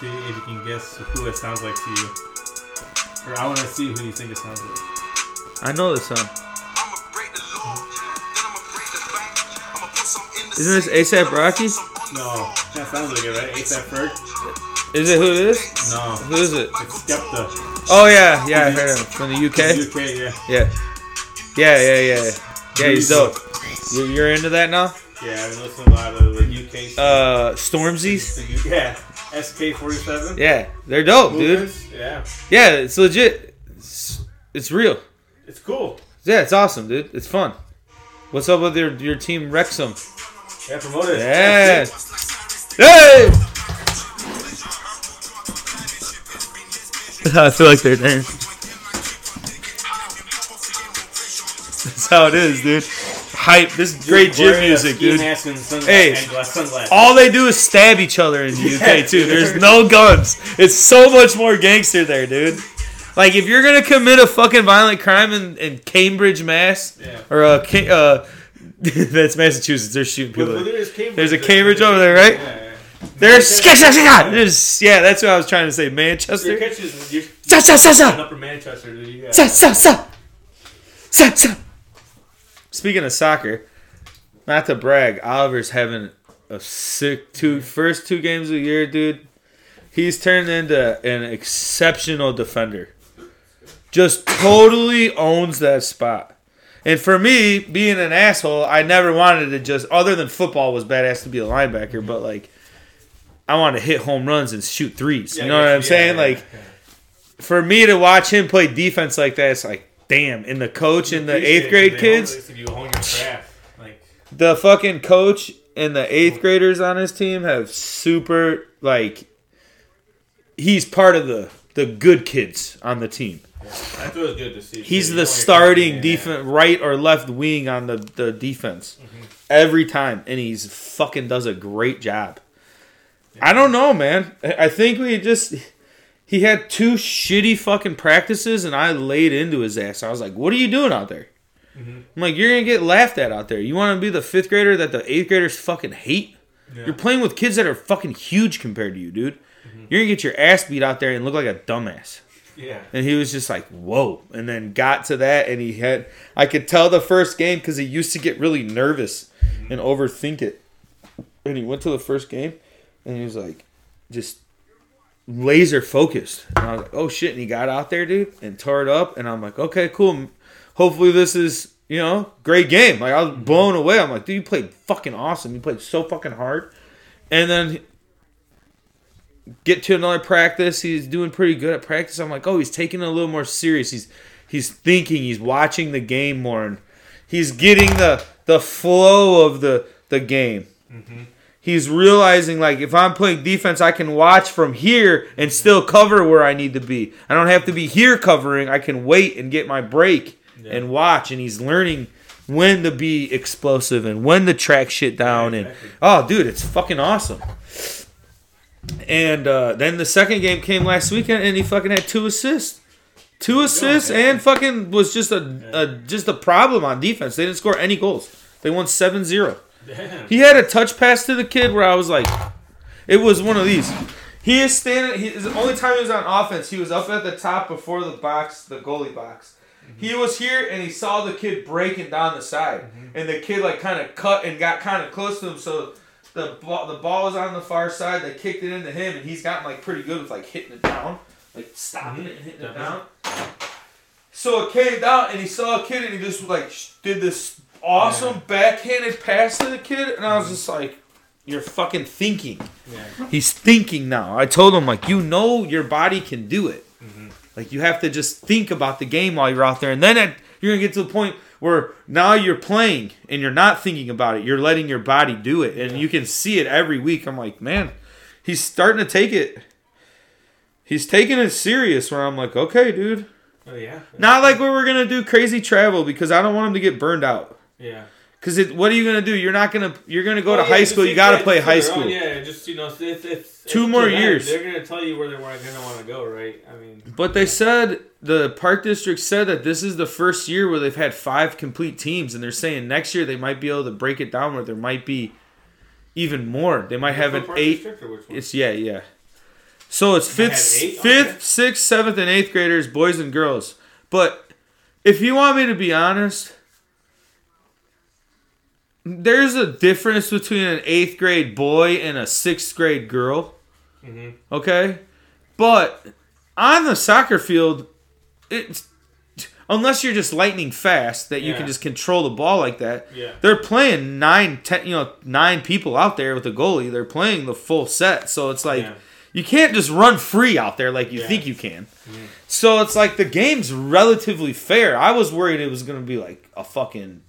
see if you can guess who it sounds like to you. Or I want to see who you think it sounds like. I know this song. I'ma the law, then I'ma break the bank. I'ma put some in the Isn't this safe, A$AP Rocky? No, that sounds like it, right? ASAP Ferg? Is it who it is? No, Who is it? it's Skepta. Oh yeah, yeah, I heard him from the UK. UK, yeah. Yeah, yeah, yeah, yeah. Yeah, he's dope. You- You're into that now? Yeah, I've been listening to a lot of the UK stuff. Uh, Stormzy's. Yeah, SK47. Yeah, they're dope, dude. Yeah, Yeah, it's legit. It's, it's real. it's cool. Yeah, it's awesome, dude. It's fun. What's up with your your team Wrexham? Yeah, promote it. Yeah. That's Hey! I feel like they're there. That's how it is, dude. Hype. This is great gym music, dude. Hey. All they do is stab each other in the UK too. There's no guns. It's so much more gangster there, dude. Like if you're gonna commit a fucking violent crime in, in Cambridge, Mass, Yeah. or uh, uh that's Massachusetts. They're shooting people. but there's There's a Cambridge over there, right? Yeah, yeah. There's there's yeah. That's what I was trying to say. Your Manchester. catches, you're Upper Manchester, dude. Speaking of soccer, not to brag, Oliver's having a sick two first two games of the year, dude. He's turned into an exceptional defender. Just totally owns that spot. And for me, being an asshole, I never wanted to just other than football was badass to be a linebacker, but like I want to hit home runs and shoot threes. Yeah, you know what I'm saying? yeah, like yeah. for me to watch him play defense like that, it's like, damn. And the coach and the eighth grade kids, hone- If you hone your craft, like the fucking coach and the eighth graders on his team have super like. He's part of the the good kids on the team. that feels good to see. He's the starting defense, right or left wing on the the defense Mm-hmm. every time, and he's fucking does a great job. I don't know, man. I think we just he had two shitty fucking practices, and I laid into his ass. I was like, "What are you doing out there?" Mm-hmm. I'm like, "You're gonna get laughed at out there. You want to be the fifth grader that the eighth graders fucking hate? Yeah. You're playing with kids that are fucking huge compared to you, dude. Mm-hmm. You're gonna get your ass beat out there and look like a dumbass." Yeah. And he was just like, whoa. And then got to that, and he had, I could tell the first game because he used to get really nervous and overthink it. And he went to the first game, and he was like, just laser focused. And I was like, oh shit. And he got out there, dude, and tore it up. And I'm like, okay, cool. Hopefully this is, you know, great game. Like, I was blown away. I'm like, dude, you played fucking awesome. You played so fucking hard. And then get to another practice. He's doing pretty good at practice. I'm like, oh, he's taking it a little more serious. He's he's thinking. He's watching the game more, and he's getting the the flow of the the game. Mm-hmm. He's realizing like if I'm playing defense, I can watch from here and still cover where I need to be. I don't have to be here covering. I can wait and get my break and watch. And he's learning when to be explosive and when to track shit down. Yeah, And oh, dude, it's fucking awesome. And uh, then the second game came last weekend, and he fucking had two assists, two assists, and fucking was just a, a just a problem on defense. They didn't score any goals. They won 7-0. Damn. He had a touch pass to the kid where I was like, it was one of these. He is standing. He, the only time he was on offense, he was up at the top before the box, the goalie box. Mm-hmm. He was here and he saw the kid breaking down the side, mm-hmm. and the kid like kind of cut and got kind of close to him. So the ball, the ball was on the far side. They kicked it into him, and he's gotten like pretty good with like hitting it down, like stopping it and hitting it mm-hmm. down. So it came down, and he saw a kid, and he just like sh- did this awesome backhanded pass to the kid, and I was mm-hmm. just like, "You're fucking thinking." Yeah. He's thinking now. I told him like, you know, your body can do it. Mm-hmm. Like you have to just think about the game while you're out there, and then it, you're gonna get to the point where now you're playing and you're not thinking about it. You're letting your body do it, and you can see it every week. I'm like, man, he's starting to take it. He's taking it serious. Where I'm like, okay, dude. Oh yeah. Not like we're gonna do crazy travel because I don't want him to get burned out. Yeah. Cause it, what are you gonna do? You're not gonna. You're gonna go Oh, to yeah, high school. You gotta play high own- school. Yeah, just you know, it's, it's, it's Two more years. They're gonna tell you where they're gonna want to go, right? I mean, But they said the park district said that this is the first year where they've had five complete teams, and they're saying next year they might be able to break it down where there might be even more. They might have an eight. district or which one? It's yeah, yeah. So it's fifth, fifth, Okay. sixth, seventh, and eighth graders, boys and girls. But if you want me to be honest, there's a difference between an eighth grade boy and a sixth grade girl. Mhm. Okay, but on the soccer field, it's unless you're just lightning fast that you Yeah. can just control the ball like that. Yeah. They're playing nine, ten, you know, nine people out there with a goalie. They're playing the full set, so it's like Yeah. you can't just run free out there like you Yeah. think you can. So it's like the game's relatively fair. I was worried it was gonna be like a fucking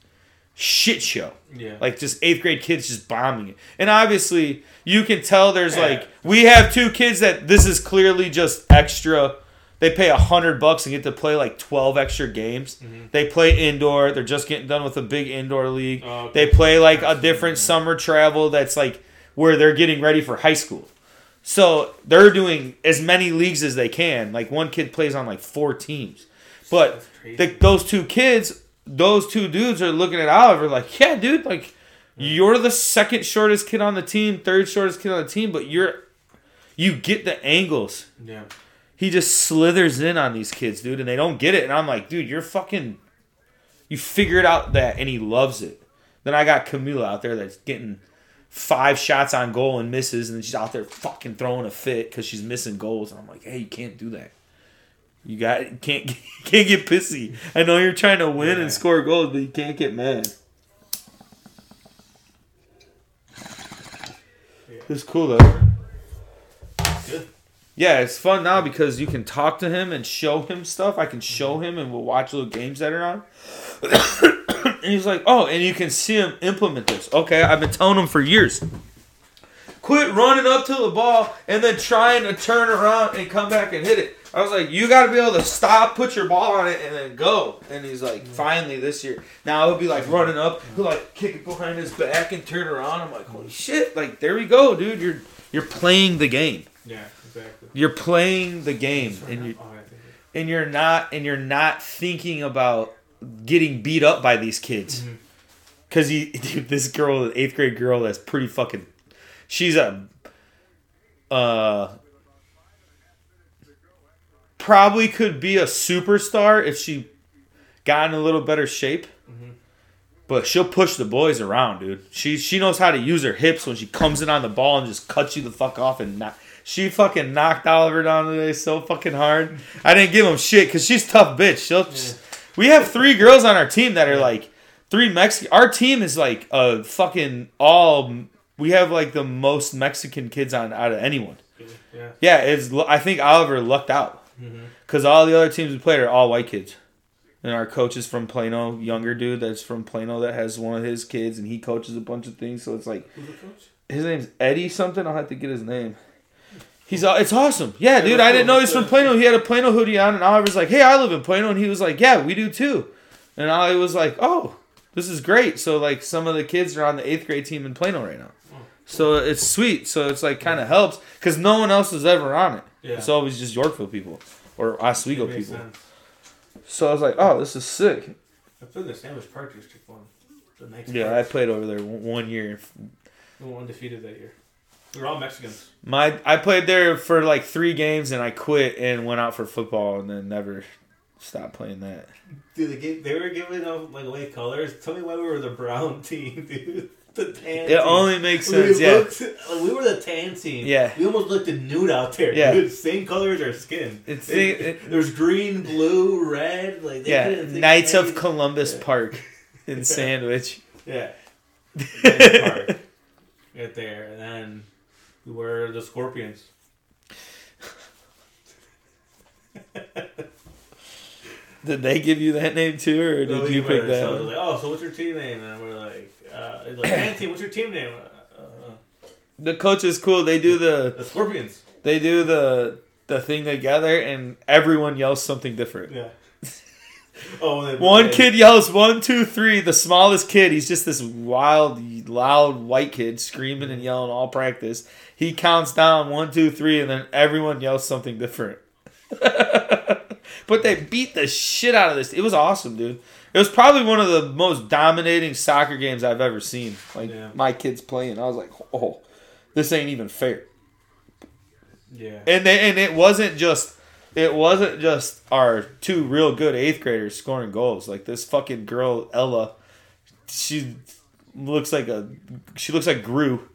shit show. Yeah. Like just eighth grade kids just bombing it. And obviously you can tell there's Yeah. like we have two kids that this is clearly just extra. They pay a hundred bucks and get to play like twelve extra games. Mm-hmm. They play indoor. They're just getting done with a big indoor league. Oh, okay. They play like a different summer travel that's like where they're getting ready for high school. So they're doing as many leagues as they can. Like one kid plays on like four teams. But the, those two kids, those two dudes are looking at Oliver like, yeah, dude, like you're the second shortest kid on the team, third shortest kid on the team, but you're you get the angles. yeah. He just slithers in on these kids, dude, and they don't get it. And I'm like, dude, you're fucking you figured out that and he loves it. Then I got Camila out there that's getting five shots on goal and misses, and then she's out there fucking throwing a fit because she's missing goals. And I'm like, hey, you can't do that. You got can't can't get pissy. I know you're trying to win Yeah. and score goals, but you can't get mad. Yeah. It's cool though. Good. Yeah, it's fun now because you can talk to him and show him stuff. I can show mm-hmm. him and we'll watch little games that are on. and he's like, oh, and you can see him implement this. Okay, I've been telling him for years. Quit running up to the ball and then trying to turn around and come back and hit it. I was like, you got to be able to stop, put your ball on it, and then go. And he's like, finally this year. Now he'll be like running up, he'll like kick it behind his back and turn around. I'm like, holy shit! Like there we go, dude. You're you're playing the game. Yeah. Exactly. You're playing the game, and you Oh, I think it- and you're not and you're not thinking about getting beat up by these kids. Mhm. Cause he, dude, this girl, eighth grade girl, that's pretty fucking. She's a, uh, probably could be a superstar if she got in a little better shape. But she'll push the boys around, dude. She she knows how to use her hips when she comes in on the ball and just cuts you the fuck off and. She fucking knocked Oliver down today so fucking hard. I didn't give him shit because she's tough bitch. She'll. Just, we have three girls on our team that are like three Mexican. Our team is like a fucking all. We have like the most Mexican kids on out of anyone. Yeah. Yeah, it's. I think Oliver lucked out Mm-hmm. because all the other teams we played are all white kids, and our coach is from Plano, younger dude that's from Plano that has one of his kids, and he coaches a bunch of things. So it's like Who's the coach? his name's Eddie something. I'll have to get his name. He's it's awesome. Yeah, dude. I didn't know he's from Plano. He had a Plano hoodie on, and Oliver's like, "Hey, I live in Plano," and he was like, "Yeah, we do too." And I was like, "Oh, this is great." So like, some of the kids are on the eighth grade team in Plano right now. So it's sweet. So it's like kind of helps because no one else is ever on it. Yeah. It's always just Yorkville people or Oswego people. sense. So I was like, "Oh, this is sick." I played the Sandwich Park District one. The Yeah, I played over there one one year. We were undefeated that year. We were all Mexicans. My I played there for like three games and I quit and went out for football and then never stopped playing that. Dude, they, gave, they were giving them like away colors. Tell me why we were the brown team, dude. The tan. It team. only makes We sense, yeah. looked- we were the tan team. Yeah. We almost looked a nude out there. Yeah. Dude. Same color as our skin. It's It- it- there's green, blue, red. Like they Yeah, Knights of Columbus Yeah. Park in Sandwich. Yeah. Park. Right there, and then we were the Scorpions. Did they give you that name too, or did you pick that? So it was one? like, oh, so what's your team name? And we're like, uh, like. What's your team name? Uh, The coach is cool. They do the the Scorpions. they do the the thing together, and everyone yells something different. Yeah. oh, One kid yells one, two, three. The smallest kid, he's just this wild, loud white kid screaming and yelling all practice. He counts down one, two, three, and then everyone yells something different. but they beat the shit out of this. It was awesome, dude. It was probably one of the most dominating soccer games I've ever seen. Like Yeah. my kids playing, I was like, oh, this ain't even fair. Yeah. and they, and it wasn't just it wasn't just our two real good eighth graders scoring goals. Like this fucking girl Ella, she looks like a she looks like Gru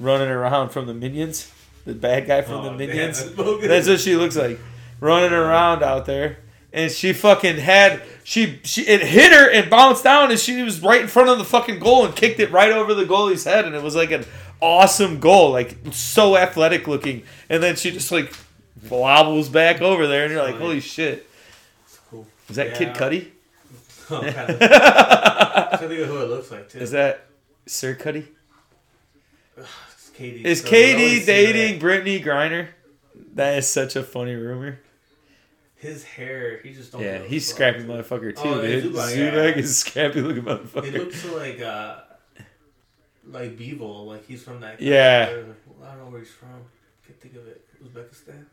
running around from the Minions, the bad guy from oh, the Oh, Minions. damn, that's. That's what she looks like, running around out there. And she fucking had she she it hit her and bounced down, and she was right in front of the fucking goal and kicked it right over the goalie's head, and it was like an awesome goal, like so athletic looking. And then she just like wobbles back over there, and you're like, holy shit, cool. is that Yeah. Kid Cudi? Oh, kind of. I think of who it looks like too. Is that Sir Cudi? It's Katie. Is So Katie dating. Brittney Griner? That is such a funny rumor. His hair? He just don't. Yeah, he's scrappy motherfucker too, Oh, dude. Zubac, Zubac yeah. is scrappy looking He motherfucker. looks like uh, like Beeble, like he's from that. Yeah. I don't know where he's from. Can't think of it. Uzbekistan.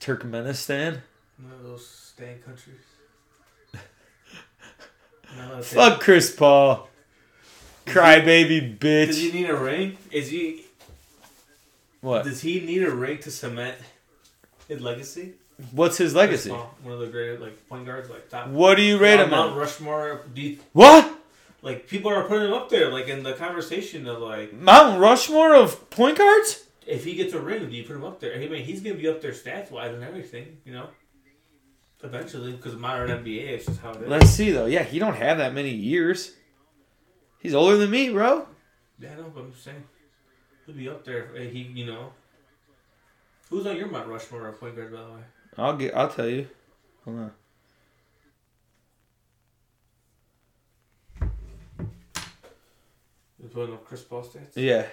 Turkmenistan. One of those stand countries. No, that's it. Fuck Chris Paul. Crybaby bitch. Does he need a ring? Is he? What? Does he need a ring to cement his legacy? What's his legacy? One of the great like point guards, like top. What do you rate him Mount? Rushmore. You, What? like people are putting him up there, like in the conversation of like, Mount Rushmore of point guards? if he gets a ring, do you put him up there? I mean, he's gonna be up there stats wise and everything, you know. Eventually, because modern NBA, is just how it is. Let's see though. Yeah, he don't have that many years. He's older than me, bro. Yeah, I know, but I'm just saying, he'll be up there. He, you know, who's on your Mount Rushmore of point guards, by the way? I'll get. I'll tell you. Hold on. You putting up Chris Paul stats? Yeah.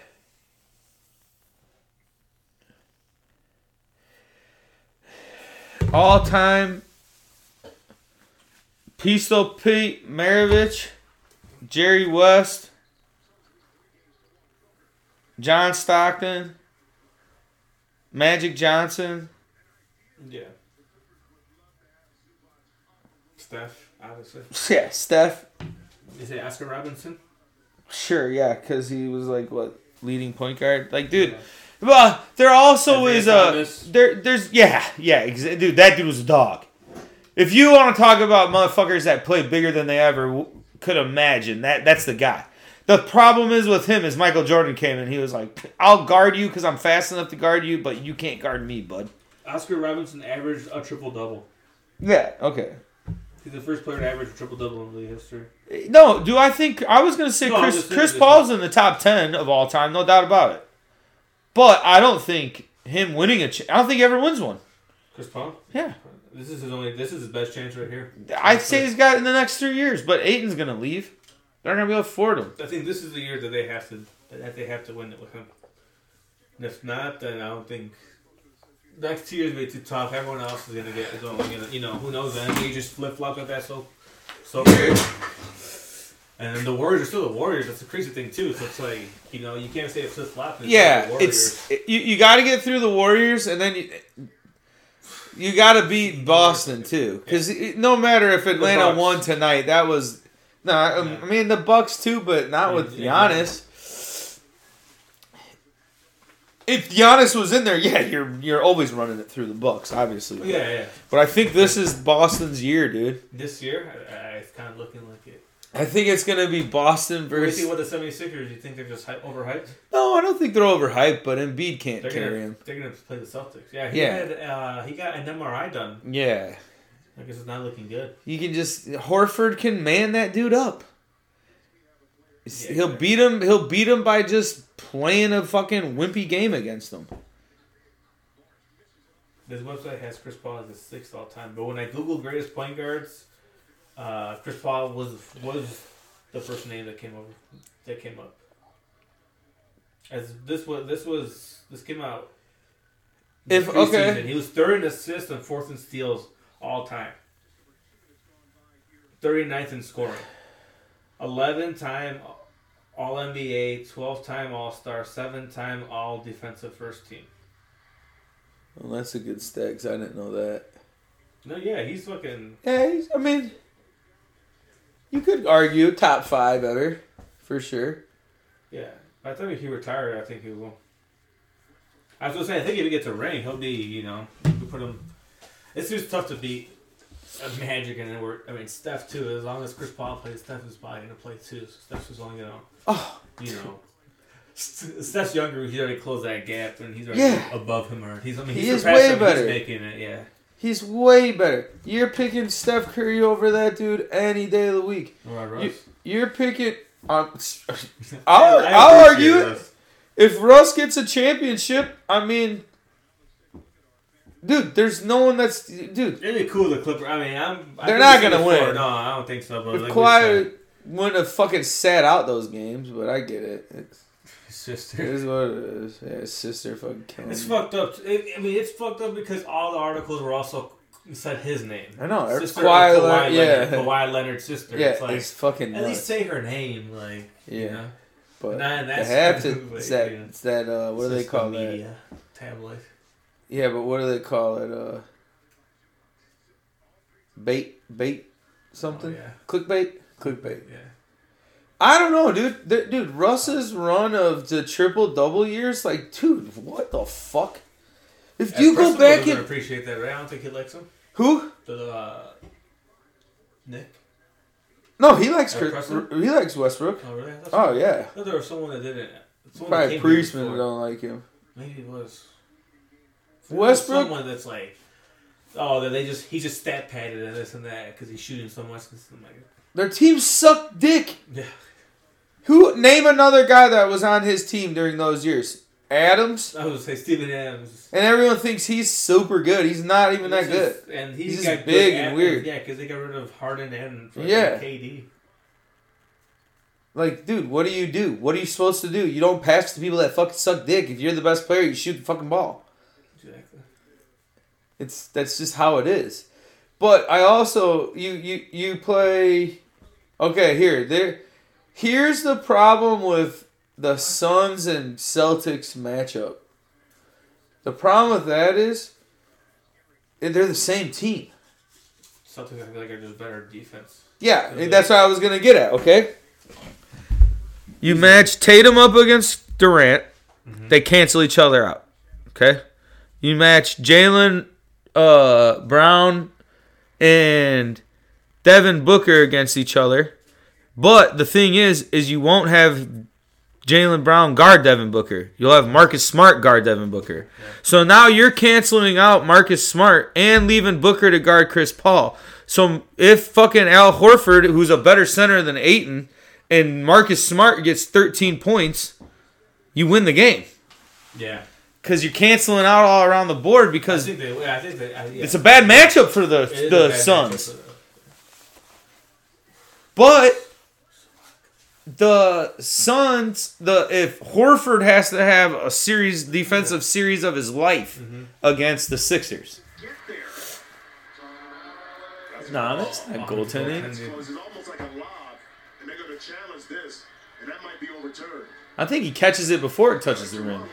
All time Pistol Pete Maravich, Jerry West, John Stockton, Magic Johnson. Yeah. Steph, obviously. Yeah, Steph. Is it Oscar Robinson? Sure, yeah, because he was like what leading point guard. Like, dude, well, there also Isaiah is a Thomas. there. There's yeah, yeah, exa- dude. That dude was a dog. If you want to talk about motherfuckers that play bigger than they ever w- could imagine, that that's the guy. The problem is with him is Michael Jordan came in. He was like, "I'll guard you because I'm fast enough to guard you, but you can't guard me, bud." Oscar Robinson averaged a triple double. Yeah. Okay. He's the first player to average a triple double in league history. No, do I think I was gonna say No, Chris Chris Paul's in the top ten of all time, no doubt about it. But I don't think him winning a. Ch- I don't think he ever wins one. Chris Paul. Yeah, This is his only. This is his best chance right here. I'd say he's got it in the next three years. But Ayton's gonna leave. They're not gonna be able to afford him. I think this is the year that they have to that they have to win it with him. And if not, then I don't think next two years will be too tough. Everyone else is gonna get is only gonna you know who knows. The NBA just flip flop like that so so weird. And then the Warriors are still the Warriors. That's the crazy thing too. So it's like you know you can't say it's flip flop. Yeah, it's it, you. You got to get through the Warriors, and then you. You got to beat Boston too, because no matter if Atlanta won tonight, that was no. I mean the Bucks too, but not with Yeah. Giannis. If Giannis was in there, yeah, you're you're always running it through the Bucks, obviously. yeah, yeah. But I think this is Boston's year, dude. This year, I, I, it's kind of looking like it. I think it's gonna be Boston What do you versus. think about the 76ers? You think they're just hype, overhyped? No, I don't think they're overhyped, but Embiid can't They're carry gonna, him. they're gonna play the Celtics. Yeah, he Yeah. had uh, he got an MRI done. Yeah. I guess it's not looking good. You can just Horford can man that dude up. Yeah, he'll beat him. He'll beat him by just playing a fucking wimpy game against them. This website has Chris Paul as the sixth all time, but when I Google greatest point guards, uh, Chris Paul was was the first name that came over that came up. As this was this was this came out. If- okay. he was third in assists and fourth in steals all time. 39th in scoring. 11 time All NBA, 12 time All Star, 7 time All Defensive First Team. Well, that's a good stat 'cause I didn't know that. No, yeah, he's fucking. Yeah, he's, I mean, you could argue top five ever, for sure. Yeah. By the time he retired, I think he will. I was gonna say, I think if he gets a ring, he'll be, you know, you could put him. It's just tough to beat Magic and then we're. I mean, Steph too. As long as Chris Paul plays, Steph is probably gonna play too. So Steph's just only gonna, Oh. you know. Steph's younger. He's already closed that gap, and he's already Yeah. above him. Or he's. I mean, He he's is surpassed way him, better. He's making it. Yeah. He's way better. You're picking Steph Curry over that dude any day of the week. You, you're picking. Um, I'll, I'll argue. Russ. If Russ gets a championship, I mean, dude, there's no one that's dude. It'd be cool the Clipper. I mean, I'm. I They're not gonna before. win. No, I don't think so. But If like Kawhi wouldn't have fucking sat out those games, but I get it. It's, his it sister. is what it is. Yeah, his sister fucking killing. It's me. fucked up. It, I mean, it's fucked up because all the articles were also said his name. I know. Sister Kawhi, Kawhi Leonard, Leonard, yeah, Kawhi Leonard's sister. yeah, it's like it's fucking at least say her name, like Yeah, you know. but Nah, they that's have to. like, It's that. yeah. It's that. Uh, what do they call that? media, Tabloid. Yeah, but what do they call it? Uh, bait, bait, something. Oh, yeah, Clickbait, clickbait. yeah. I don't know, dude. Th- dude, Russ's run of the triple double years, like, dude, what the fuck? If As you go back in appreciate that, right? I don't think he likes him. who? The uh, Nick. No, he likes Chris, Preston? he likes Westbrook. Oh really? Thought- Oh yeah, I thought there was someone that didn't. Someone Probably Priestman don't like him. Maybe it was. Westbrook? Someone that's like, oh, that they just he just stat padded and this and that because he's shooting so much. Like, Their team sucked dick. yeah, Who name another guy that was on his team during those years? Adams, I would say Steven Adams. and everyone thinks he's super good. He's not even that He's good. and He's he's just got big and weird. Yeah, because they got rid of Harden and Yeah. KD. Like, dude, what do you do? What are you supposed to do? You don't pass to people that fucking suck dick. If you're the best player, you shoot the fucking ball. It's that's just how it is. But I also you you you play Okay, here. There here's the problem with the Suns and Celtics matchup. The problem with that is eh, they're the same team. Celtics, I feel like are just better defense. Yeah, Okay. that's what I was gonna get at. Okay. You match Tatum up against Durant, they cancel each other out. Okay. You match Jaylen uh, Brown and Devin Booker against each other, but the thing is, is you won't have Jaylen Brown guard Devin Booker. You'll have Marcus Smart guard Devin Booker. So now you're canceling out Marcus Smart and leaving Booker to guard Chris Paul. So if fucking Al Horford, who's a better center than Ayton, and Marcus Smart gets 13 points, you win the game Yeah, because you're canceling out all around the board I because think they. I think they. I, yeah. it's a bad matchup for the It is the Suns. the- But the Suns, the if Horford has to have a series defensive series of his life mm-hmm. against the Sixers. Nah, that's not goaltending. So it's almost like a lob, and they're going to challenge this, and that might. I think he catches it before it touches the rim.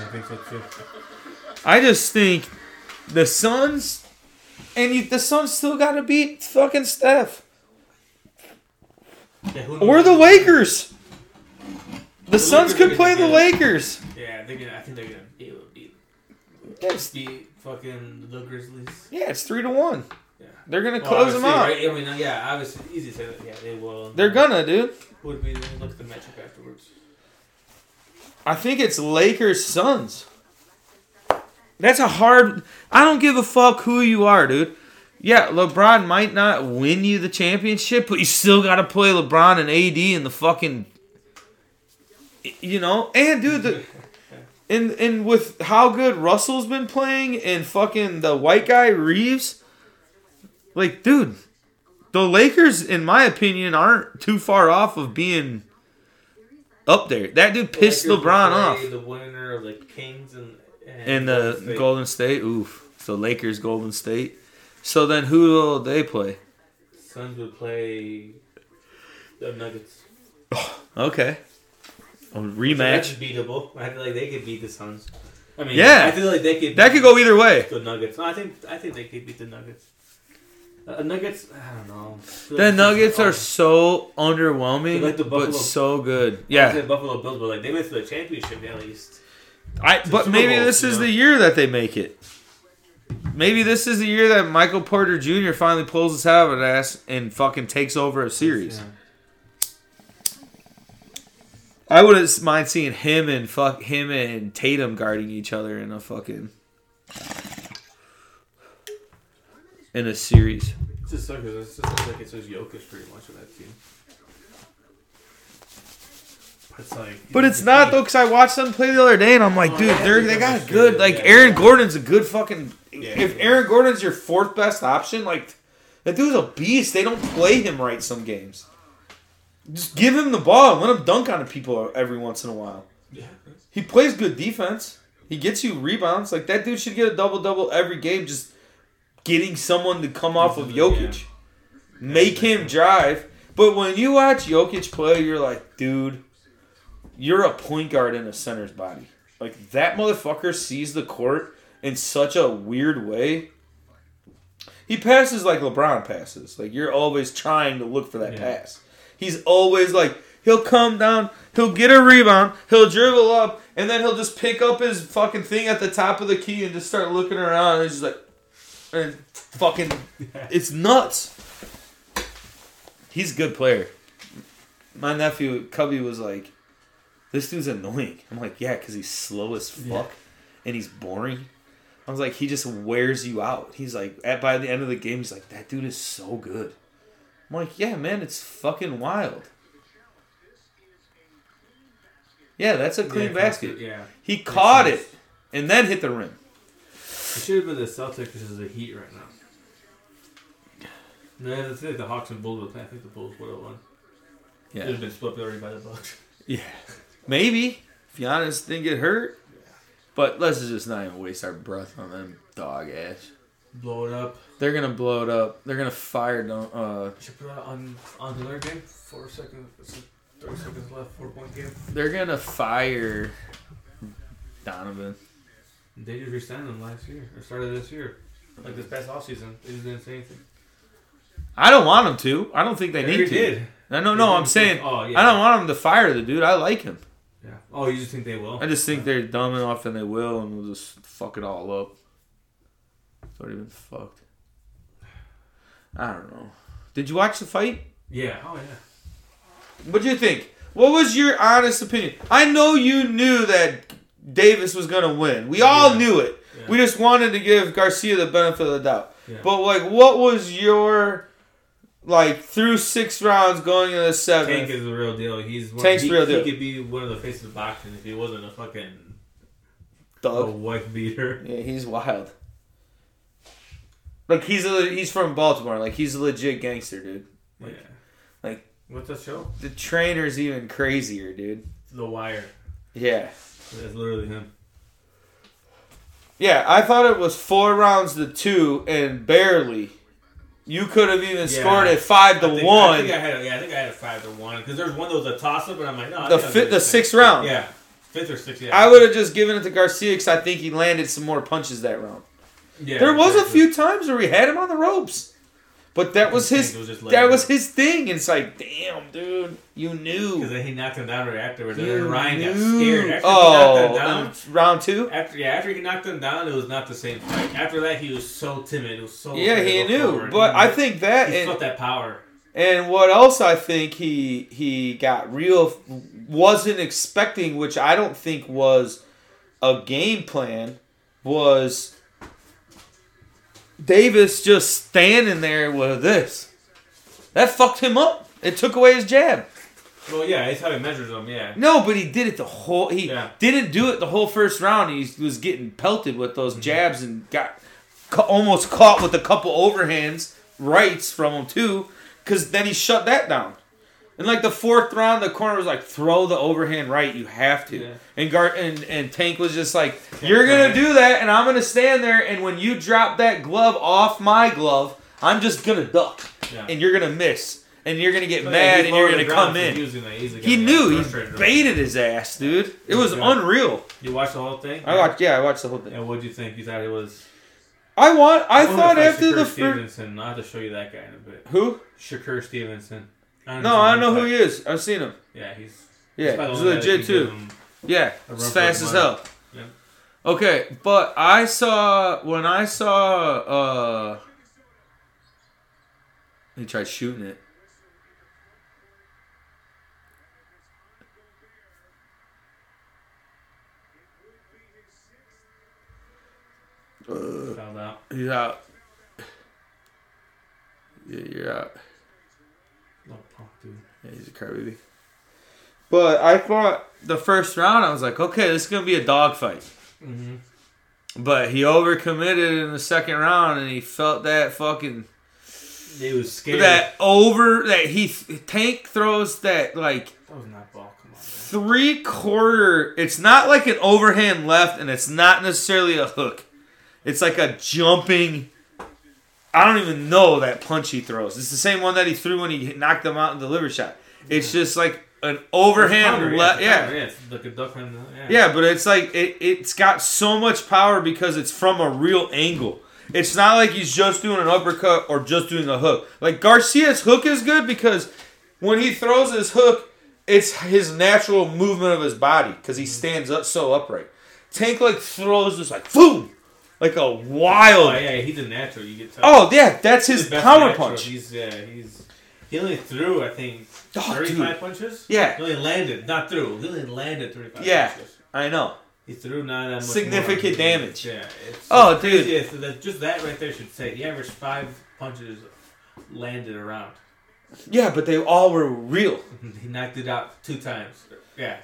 I think so too. I just think the Suns, and you, the Suns still got to beat fucking Steph Yeah, or the Lakers. The Suns Lakers could play the Lakers. Yeah, they're gonna. I think they're gonna be able to beat, That's, beat fucking the Grizzlies. yeah, it's three to one. Yeah. They're gonna Well, close them out. Right? I mean, yeah, obviously, easy to say that. Yeah, they will. They're gonna, dude. Would be look at the matchup afterwards. I think it's Lakers Suns. That's a hard. I don't give a fuck who you are, dude. Yeah, LeBron might not win you the championship, but you still got to play LeBron and AD in the fucking. You know, and dude, the, and and with how good Russell's been playing and fucking the white guy Reaves, like, dude, the Lakers, in my opinion, aren't too far off of being up there. That dude pissed will LeBron off. The winner of the Kings and and, And the Golden State. Golden State, oof. So Lakers, Golden State. So then who will they play? Suns would play the Nuggets. Oh, okay. A So that's rematch. beatable. I feel like they could beat the Suns. I mean, Yeah. I feel like they could. That could go either way. The Nuggets. No, I think I think they could beat the Nuggets. Uh, nuggets. I don't know. The like- Nuggets oh, are so underwhelming, like the but so good. I Yeah. said Buffalo Bills, but like they went to the championship at least. I but maybe Bowl, this is know? the year that they make it. Maybe this is the year that Michael Porter Jr. finally pulls his out of his ass and fucking takes over a series. Yeah. I wouldn't mind seeing him and fuck him and Tatum guarding each other in a fucking in a series. It's just sucks. 'cause It's just like it's just Jokic pretty much on that team. It's like, But it's not though, because I watched them play the other day, and I'm like, dude, they're they got a good like Aaron Gordon's a good fucking. If Aaron Gordon's your fourth best option, like that dude's a beast. They don't play him right some games. Just give him the ball and let him dunk on people every once in a while. Yeah. He plays good defense. He gets you rebounds. Like that dude should get a double double every game. Just getting someone to come off of Jokic, make him drive. But when you watch Jokic play, you're like, dude, you're a point guard in a center's body. Like that motherfucker sees the court in such a weird way. He passes like LeBron passes. Like you're always trying to look for that Yeah. pass. He's always like he'll come down, he'll get a rebound, he'll dribble up, and then he'll just pick up his fucking thing at the top of the key and just start looking around. And he's just like, and fucking, it's nuts. He's a good player. My nephew Cubby was like, "This dude's annoying." I'm like, "Yeah, because he's slow as fuck Yeah. and he's boring." I was like, "He just wears you out." He's like, at by the end of the game, he's like, "That dude is so good." I'm like, "Yeah, man, it's fucking wild." Yeah, that's a clean Yeah, basket. Yeah. He caught sense. it and then hit the rim. It should have been the Celtics because of the Heat right now. No, I think the Hawks and Bulls would play. I think the Bulls would have won. Yeah. It would have been swept already by the Bucks. Yeah. Maybe. If Giannis didn't get hurt. But let's just not even waste our breath on them dog ass. Blow it up. They're gonna blow it up. They're gonna fire Don- uh Should put that on on the other game. Four seconds. Thirty seconds left. Four point game. they're gonna fire Donovan. They just re-signed them last year or started this year. Like this past off season, they just didn't say anything. I don't want them to. I don't think they They need to. did. No, no, no. I'm saying Oh, yeah. I don't want them to fire the dude. I like him. Yeah. Oh, you just think they will? I just think they're dumb enough and they will, and we'll just fuck it all up. It's already been fucked. I don't know. Did you watch the fight? Yeah. Oh yeah. What'd you think? What was your honest opinion? I know you knew that Davis was gonna win. We all Yeah. knew it. Yeah. We just wanted to give Garcia the benefit of the doubt. Yeah. But like, what was your like through six rounds going into the seventh? Tank is the real deal. He's one, Tank's he, real deal. He could be one of the faces of boxing if he wasn't a fucking dog, a wife beater. Yeah, he's wild. Like he's a, he's from Baltimore. Like he's a legit gangster, dude. Like- yeah. like- what's that show? The trainer's even crazier, dude. The Wire. Yeah. That's literally him. Yeah, I thought it was four rounds to two and barely. You could have even Yeah. scored it five to I think, one. I think I had. A, yeah, I think I had a five to one because there's one that was a toss up, and I'm like, no. The fifth, the sixth round. Yeah, fifth or sixth. Yeah. I would have just given it to Garcia because I think he landed some more punches that round. Yeah, there was a few times where we had him on the ropes, but that was his. Was that letting was his thing. And it's like, damn, dude, you knew. Because then he knocked him down right afterwards, and You then Ryan got knew. scared. After he oh, knocked oh, him down, um, round two. after yeah, after he knocked him down, it was not the same fight. After that, he was so timid. It was so Yeah, he knew. forward. But he, I think that he and, felt that power. and what else I think he he got real wasn't expecting, which I don't think was a game plan, was Davis just standing there with this. That fucked him up. It took away his jab. Well, yeah, that's how he measures them. Yeah. No, but he did it the whole. He Yeah. didn't do it the whole first round. He was getting pelted with those Mm-hmm. jabs and got ca- almost caught with a couple overhands rights from him too. Because then he shut that down. And like the fourth round, the corner was like, "Throw the overhand right. You have to." Yeah. And Gar and and Tank was just like, "You're gonna do that, and I'm gonna stand there. And when you drop that glove off my glove, I'm just gonna duck, Yeah. and you're gonna miss, and you're gonna get But mad, and you're gonna come in." He, knew. He baited his ass, dude. It was unreal. You watched the whole thing. I watched. Yeah, I watched the whole thing. And what'd you think? You thought it was? I want. I wanna thought after Shakur the first. Stevenson. I'll have to show you that guy in a bit. Who? Shakur Stevenson. I No, I don't know who he is. I've seen him. Yeah, he's. Yeah, he's the one that legit too. Yeah, he's fast as hell. Yeah. Okay, but I saw when I saw uh he tried shooting it. Out. He's out. Yeah, you're out. Punk, dude. Yeah, he's a crybaby. But I thought the first round, I was like, okay, this is gonna be a dogfight. Mm-hmm. But he overcommitted in the second round, and he felt that fucking He was scared. that over that he tank throws that like That was not ball. Come on, man. three quarter. It's not like an overhand left, and it's not necessarily a hook. It's like a jumping. I don't even know that punch he throws. It's the same one that he threw when he knocked him out in the liver shot. It's just like an overhand left. it's a Yeah, yeah. It's like a duck hand. Yeah. yeah, but it's like it, it's got so much power because it's from a real angle. It's not like he's just doing an uppercut or just doing a hook. Like Garcia's hook is good because when he throws his hook, it's his natural movement of his body because he mm-hmm. stands up so upright. Tank like throws this like boom, like a wild. Oh yeah, he's a natural. You get. Oh yeah, that's his He's best power natural. punch. He's yeah. He's he only threw I think Oh, thirty-five dude. punches. Yeah. He only landed, not through. He only landed thirty-five Yeah. punches. I know. He threw not that much Significant damage. Yeah. It's Oh, dude. Yeah, so that, just that right there should say he averaged five punches landed around. Yeah, but they all were real. He knocked it out two times. Yeah.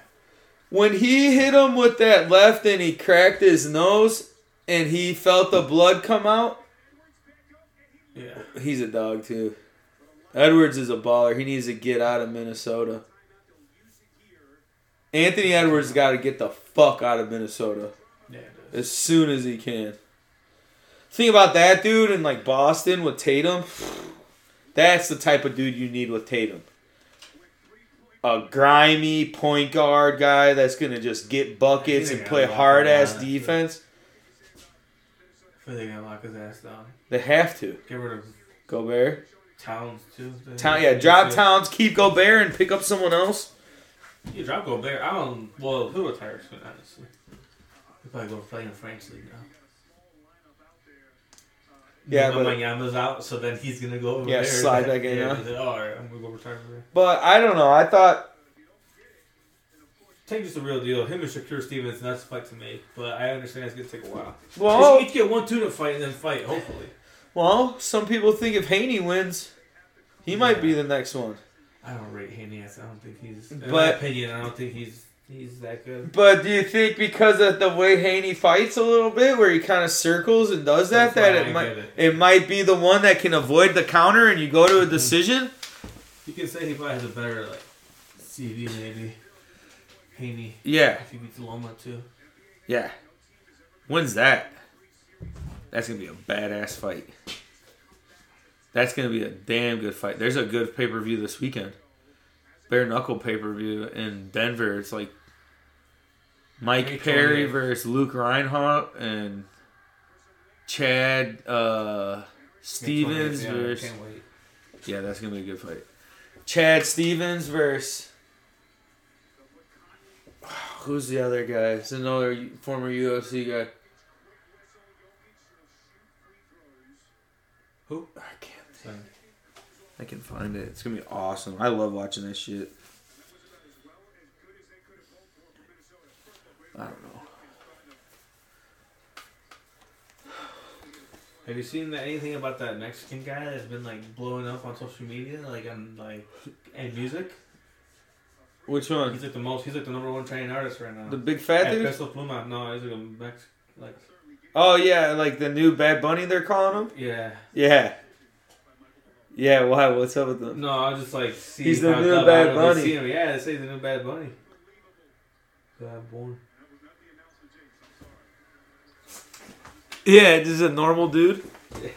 when he hit him with that left and he cracked his nose and he felt the blood come out, Yeah. he's a dog too. Edwards is a baller. He needs to get out of Minnesota. Anthony Edwards got to get the fuck out of Minnesota Yeah. As soon as he can. Think about that dude in like Boston with Tatum. That's the type of dude you need with Tatum. A grimy point guard guy that's gonna just get buckets and play hard ass defense. They're gonna lock his ass down. They have to. Get rid of Gobert. Towns too. Town, yeah, drop Towns, keep Gobert, and pick up someone else. You drop Gobert. I don't. Well, who will retire soon, honestly. He'll probably go play in French league now. Yeah, but but- Yama's out, so then he's gonna go over Yeah, there. slide back in, Yeah, huh? he's like, oh, all right, I'm gonna go retire over there. But I don't know. I thought Tank is the real deal. Him and Shakur Stevens, that's a fight to make, but I understand it's gonna take a while. well, Each get one tuna fight and then fight, hopefully. well, some people think if Haney wins, he might be the next one. I don't rate Haney. As I don't think he's. In my opinion, I don't think he's he's that good. But do you think because of the way Haney fights a little bit, where he kind of circles and does that, That's that it I might it. it might be the one that can avoid the counter and you go to a mm-hmm. decision? You can say he probably has a better like CV maybe. Haney. Yeah, If he beats Loma too. yeah. When's that? That's gonna be a badass fight. That's gonna be a damn good fight. There's a good pay per view this weekend. Bare knuckle pay per view in Denver. It's like Mike Perry versus Luke Reinhardt and Chad uh, Stevens Yeah, versus yeah, that's gonna be a good fight. Chad Stevens versus who's the other guy? It's another former UFC guy. Who? I can't. So, I can find it. It's gonna be awesome. I love watching this shit. I don't know. Have you seen that, anything about that Mexican guy that's been like blowing up on social media, like on like and music? Which one? He's like the most. He's like the number one training artist right now. The big fat At dude? Peso Pluma. No, he's like a Mex. Like Oh yeah, like the new Bad Bunny they're calling him. yeah. Yeah. Yeah. Why? What's up with them? No, I was just like see. He's the new Bad I don't know if they Bunny. Yeah, they say the new Bad Bunny. Bad born. Yeah, just a normal dude. Yeah.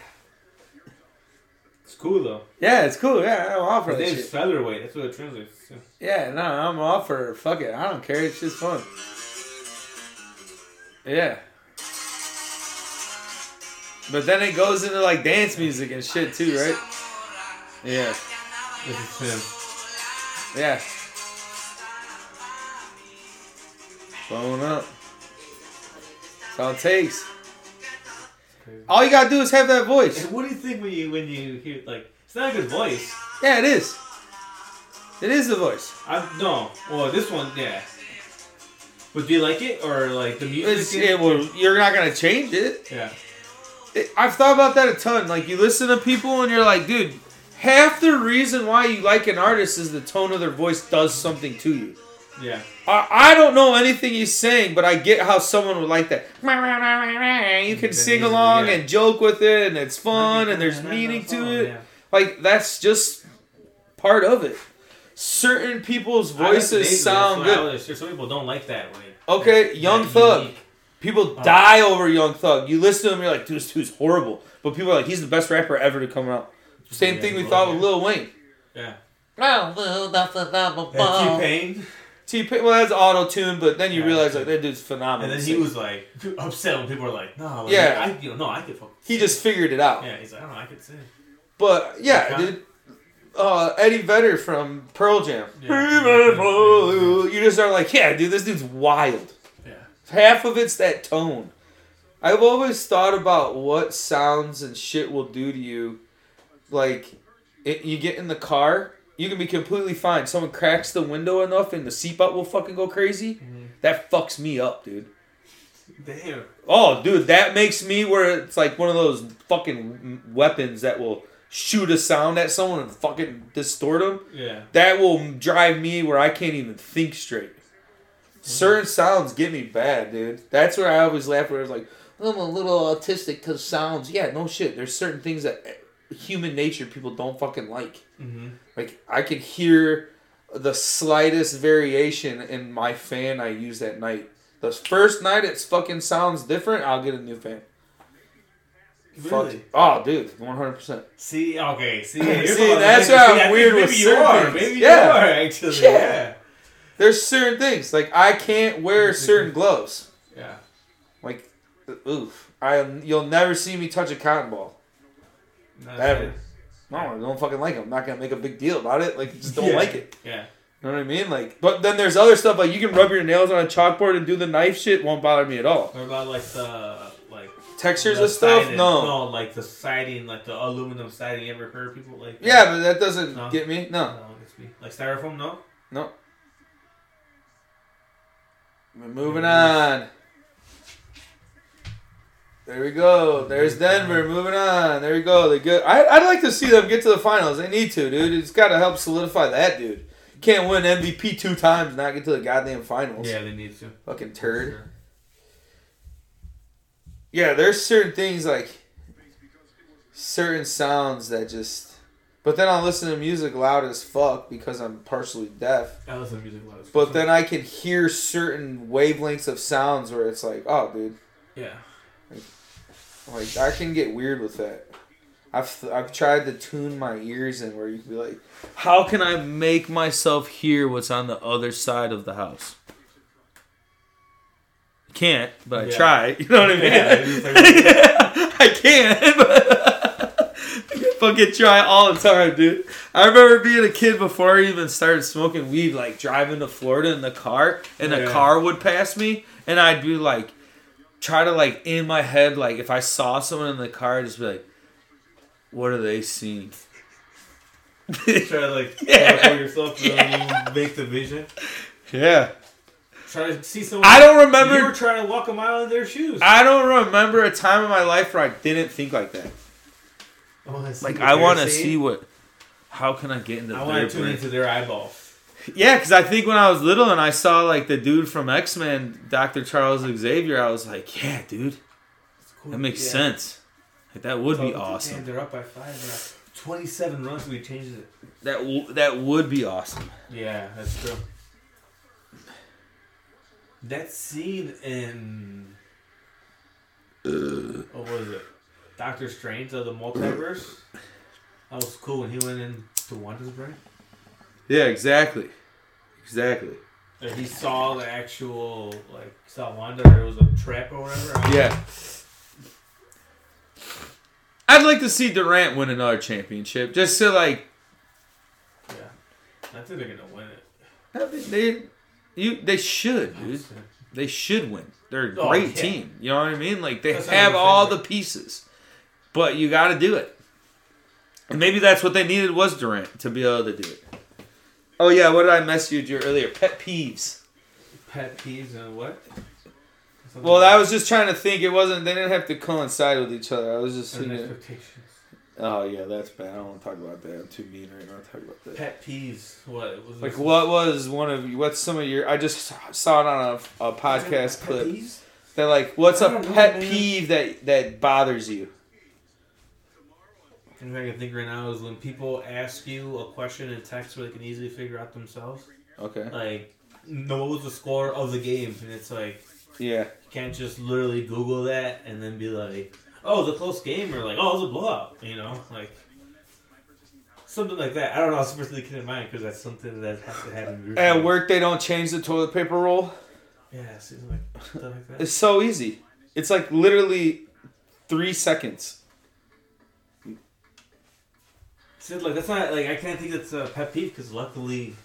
It's cool though. Yeah, it's cool. Yeah, I'm all for His that shit. featherweight. That's what it translates. Yeah, no, I'm all for it. Fuck it. I don't care. It's just fun. Yeah. But then it goes into like dance music and shit too, right? Yeah. This. Yeah. Blowing up. That's all it takes. All you gotta do is have that voice. And what do you think when you when you hear like it's not a good voice? Yeah, it is. It is the voice. I no. Well, this one, yeah. But do you like it or like the music? It's, it will, you're not gonna change it. Yeah. it. I've thought about that a ton. Like you listen to people and you're like, dude, half the reason why you like an artist is the tone of their voice does something to you. Yeah. I, I don't know anything he's saying, but I get how someone would like that. You can sing along yeah. and joke with it, and it's fun, and there's meaning to it. Like that's just part of it. Certain people's I like the voices names, sound that's good. why I Some people don't like that when it, Okay, Young that Thug. unique. People Oh. die over Young Thug. You listen to him, you're like, dude, this dude's horrible. But people are like, he's the best rapper ever to come out. Same Yeah, thing we well, thought with Lil Wayne. Yeah. And T-Pain. T Pain, well, that's auto tune, but then you Yeah. realize like that dude's phenomenal. And then he was like upset when people were like, no, like, Yeah. I, you know, no, I could fucking he just figured it out. Yeah, he's like, I don't know, I could sing. But yeah, dude. Uh, Eddie Vedder from Pearl Jam. Yeah. You just are like, yeah, dude, this dude's wild. Yeah. Half of it's that tone. I've always thought about what sounds and shit will do to you. Like, it, you get in the car, you can be completely fine. Someone cracks the window enough and the seatbelt will fucking go crazy. Mm-hmm. That fucks me up, dude. Damn. Oh, dude, that makes me where it's like one of those fucking weapons that will shoot a sound at someone and fucking distort them. Yeah. That will drive me where I can't even think straight. Certain sounds get me bad, dude. That's where I always laugh. Where I was like, I'm a little autistic because sounds. Yeah, no shit. There's certain things that eh, human nature people don't fucking like. Mm-hmm. Like I could hear the slightest variation in my fan I use that night. The first night it's fucking sounds different. I'll get a new fan. Fuck. Really? Oh, dude, one hundred percent. See, okay, see, See, that's how I'm weird with maybe you certain are. things. Maybe Yeah. you are actually. Yeah. Yeah. There's certain things like I can't wear certain gloves. Yeah. Like, uh, oof. I you'll never see me touch a cotton ball. No, Ever. No, I don't fucking like it. I'm not gonna make a big deal about it. Like, just don't Yeah. like it. Yeah. You know what I mean? Like, but then there's other stuff like you can rub your nails on a chalkboard and do the knife shit. Won't bother me at all. What about like the Textures of stuff, siding- no. No, like the siding, like the aluminum siding. You ever heard people like? Yeah, but that doesn't No. get me. No, No, it's me. Like styrofoam, no. no. We're moving on. There we go. There's Denver. Moving on. There we go. They good. I, I'd like to see them get to the finals. They need to, dude. It's got to help solidify that, dude. Can't win MVP two times, and not get to the goddamn finals. Yeah, they need to. Fucking turd. Yeah, there's certain things like certain sounds that just. But then I'll listen to music loud as fuck because I'm partially deaf. I listen to music loud. As But then I can hear certain wavelengths of sounds where it's like, oh, dude, yeah, like I can get weird with that. I've I've tried to tune my ears in where you can be like, how can I make myself hear what's on the other side of the house? Can't, but I Yeah. try. You know what I mean? Yeah, like- I can't, but I fucking try all the time, dude. I remember being a kid before I even started smoking weed, like driving to Florida in the car, and a car would pass me, and I'd be like, try to like in my head, like if I saw someone in the car, I'd just be like, what are they seeing? try to like Yeah. yeah. yourself to make the vision. Yeah. Try to see someone. I don't remember- You were trying to walk a mile in their shoes. I don't remember a time in my life where I didn't think like that. Oh, I wanna see Like what I want to see what. How can I get into I their want to tune brain? into their eyeballs. Yeah, because I think when I was little and I saw like the dude from X Men, Doctor Charles Xavier, I was like, yeah, dude, cool. that makes Yeah. sense. Like that would be awesome. Damn, they're up by five. Now. Twenty-seven runs. We changed it. That w- that would be awesome. Yeah, that's true. That scene in uh. what was it? Doctor Strange of the multiverse. That was cool when he went into Wanda's brain. Yeah, exactly, exactly. Like he saw the actual like saw Wanda. Or it was a trap or whatever. Yeah. I'd like to see Durant win another championship, just to like. Yeah, I think they're gonna win it. they you they should, dude. They should win. they're a Oh, great yeah. team. You know what I mean? Like they That's have all the pieces, but you got to do it. And maybe that's what they needed was Durant to be able to do it. Oh yeah, what did I message you with earlier? Pet peeves. Pet peeves and what? Something Well, I was just trying to think. It wasn't. They didn't have to coincide with each other. I was just thinking. expectations. Oh yeah, that's bad. I don't want to talk about that. I'm too mean right now to talk about that. Pet peeves. What was? Like what was one of you? What's some of your? I just saw it on a, a podcast Pet clip. peeves? That like, what's a don't know, pet peeve that that bothers you? The thing I can think right now is when people ask you a question in text where they can easily figure out themselves. Okay. Like, no, what was the score of the game? And it's like, Yeah. you can't just literally Google that and then be like, oh, it was a close game, or like, oh, it was a blowout. You know, like something like that. I don't know. It's really keep in mind because that's something that has to happen. At work, they don't change the toilet paper roll. Yeah, like like that. It's so easy. It's like literally three seconds. See, like that's not like I can't think that's a pet peeve because luckily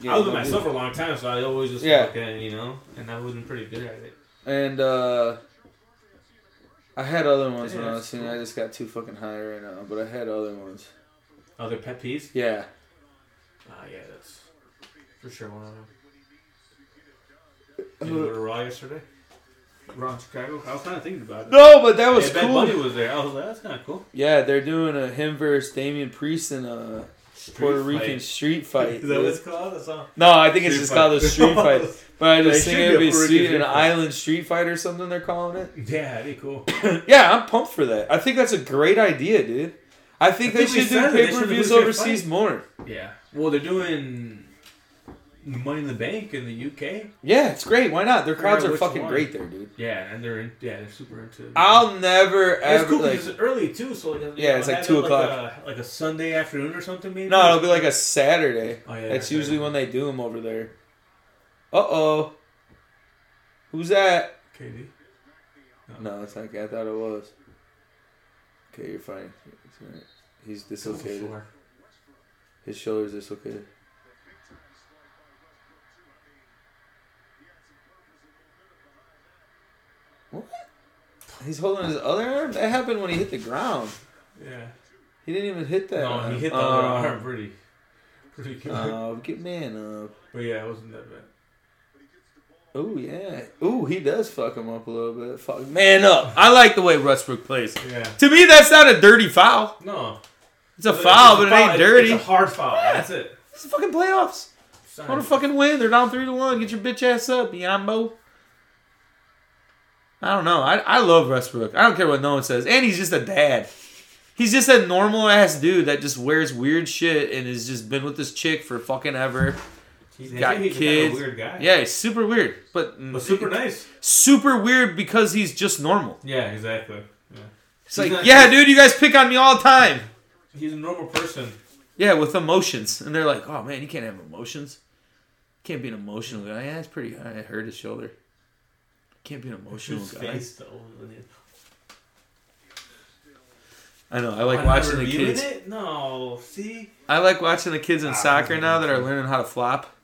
Yeah, I was with myself for a long time, so I always just Yeah. fucking, you know, and I wasn't pretty good at it. And uh I had other ones when I was that's seeing. cool. I just got too fucking high right now, but I had other ones. Other pet peeves? Yeah. Ah, yeah, that's for sure one of them. Did you go to Raw yesterday? Raw in Chicago? I was kind of thinking about it. No, but that was yeah, Bad cool. Bunny was there. I was like, that's kind of cool. Yeah, they're doing a him versus Damian Priest and a Puerto Street Rican fight. street fight. Is that what it's called? That's all. no, I think it's just fight. called a street fight. But I just They think should it'd be a be Puerto sweet, Rican an fight. island street fight or something they're calling it. Yeah, that'd be cool. yeah, I'm pumped for that. I think that's a great idea, dude. I think I they think we should do it. They pay per views overseas fight. more. Yeah. Well, they're doing Money in the Bank in the UK. Yeah, it's great. Why not? Their crowds are fucking one? great there, dude. Yeah, and they're in, yeah they're super into. it. I'll never It's ever cool like. because it's early too, so like, Yeah, it's like 2 it o'clock. Like a, like a Sunday afternoon or something, maybe. No, it'll be like a Saturday. Oh, yeah, That's usually when they do them over there. Uh oh. Who's that? KD. No, it's not. I thought it was. Okay, you're fine. It's right. He's dislocated. His shoulder's dislocated. What? He's holding his other arm? That happened when he hit the ground. Yeah. He didn't even hit that. No, arm. he hit the Oh. other arm um, pretty, pretty good. Oh, get man up. but yeah, it wasn't that bad. Oh yeah. Ooh, he does fuck him up a little bit. Fuck man up. I like the way Westbrook plays. Yeah. To me, that's not a dirty foul. No. It's a foul, but it foul. ain't dirty. It's a hard foul. That's it. It's the fucking playoffs. Want to fucking win? They're down three to one. Get your bitch ass up, Yambo. I don't know. I, I love Westbrook. I don't care what no one says. And he's just a dad. He's just a normal ass dude that just wears weird shit and has just been with this chick for fucking ever. He's got he's kids. Kind of a weird guy. Yeah, he's super weird, but But super nice. super weird because he's just normal. Yeah, exactly. Yeah. It's He's like, yeah, dude, you guys pick on me all the time. He's a normal person. Yeah, with emotions, and they're like, oh man, you can't have emotions. Can't be an emotional guy. Yeah, it's pretty. I hurt his shoulder. Can't be an emotional His guy. face though. when it- I know. I like I'm watching the reviewing kids. It? No, see. I like watching the kids in Ah, soccer now that are learning how to flop.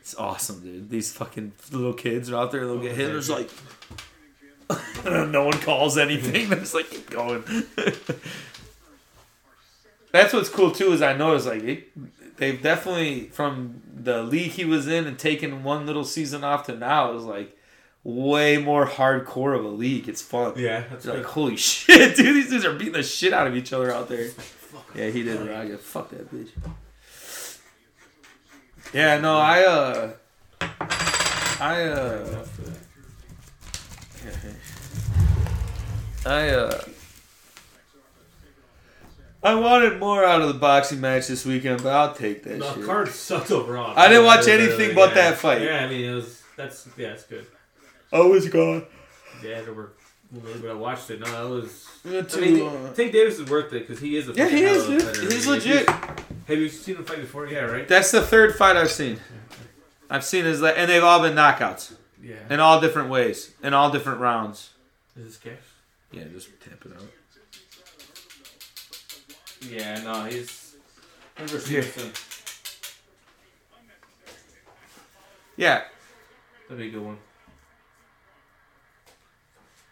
It's awesome, dude. These fucking little kids are out there. They'll get hit. And it's like no one calls anything. They're just like keep going. That's what's cool too. Is I noticed like it, they've definitely from the league he was in and taking one little season off to now is like way more hardcore of a league. It's fun. Yeah, that's like, holy shit, dude, these dudes are beating the shit out of each other out there. Yeah, he did, Raga. Fuck that bitch. Yeah, no, I, uh, I, uh, I, uh, I wanted more out of the boxing match this weekend, but I'll take that The shit. card sucked overall. I didn't watch Yeah, anything yeah. but that fight. Yeah, I mean it was that's yeah, it's good. I was gone. Yeah, there were a. I watched it. No, it was. Not I mean, too, uh, Tank Davis is worth it because he is a. Yeah, he is, dude. He's I legit. you- Have you seen him fight before? Yeah, right. That's the third fight I've seen. I've seen his, le- and they've all been knockouts Yeah. in all different ways, in all different rounds. Is this cash? Yeah, just tap it out. Yeah, no, he's. Never Here. seen him. Yeah, That'd be a good one.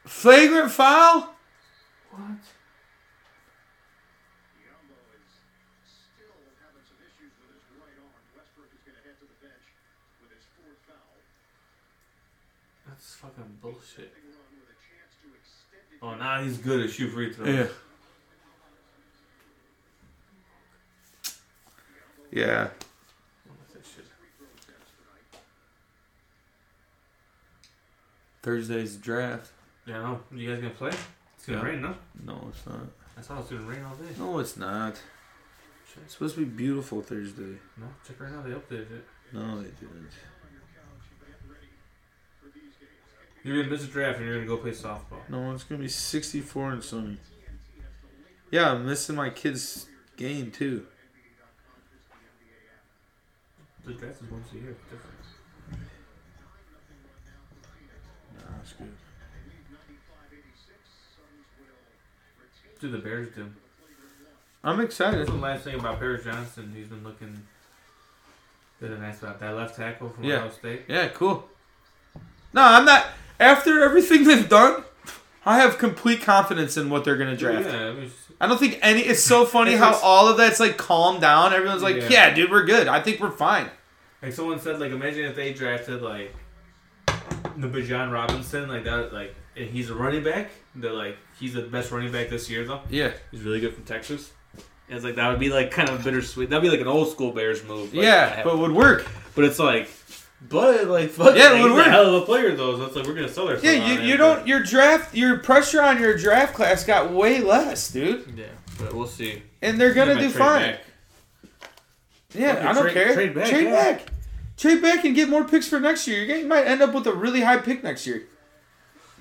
Flagrant foul? What? That's fucking bullshit. Oh, now he's good at shoot free throws. Yeah. Yeah. What's that shit? Thursday's draft. Yeah, no. You guys gonna play? It's gonna Yeah. rain, no? No, it's not. I thought it was gonna rain all day. No, it's not. It's supposed to be beautiful Thursday. No, check right now. They updated it. No, they didn't. You're gonna miss a draft and you're gonna go play softball. No, it's gonna be 64 and sunny. Yeah, I'm missing my kid's game too. The draft is once a year. Different. Nah, that's good. Do the Bears do? I'm That's excited. the last thing about Paris Johnson. He's been looking good and nice about that left tackle from Yeah. Ohio State. Yeah, cool. No, I'm not. After everything they've done, I have complete confidence in what they're gonna draft. Yeah, was, I don't think any. It's so funny how all of that's like calmed down. Everyone's like, Yeah. "Yeah, dude, we're good. I think we're fine." like someone said, like imagine if they drafted like the Bijan Robinson, like that, like and he's a running back. They're like he's the best running back this year though. Yeah, He's really good from Texas. And it's like that would be like kind of bittersweet. That'd be like an old school Bears move. like, yeah, but happened. would work. but it's like, but like fuck, Yeah, it like, would work. a hell of a player though. So like we're gonna sell ourselves. Yeah, you, you don't. Your draft, your pressure on your draft class got way less, dude. Yeah, but we'll see. And they're gonna do fine. back. Yeah, Fucking I don't trade- care. trade back, Trade yeah. back. Trade back and get more picks for next year. You might end up with a really high pick next year.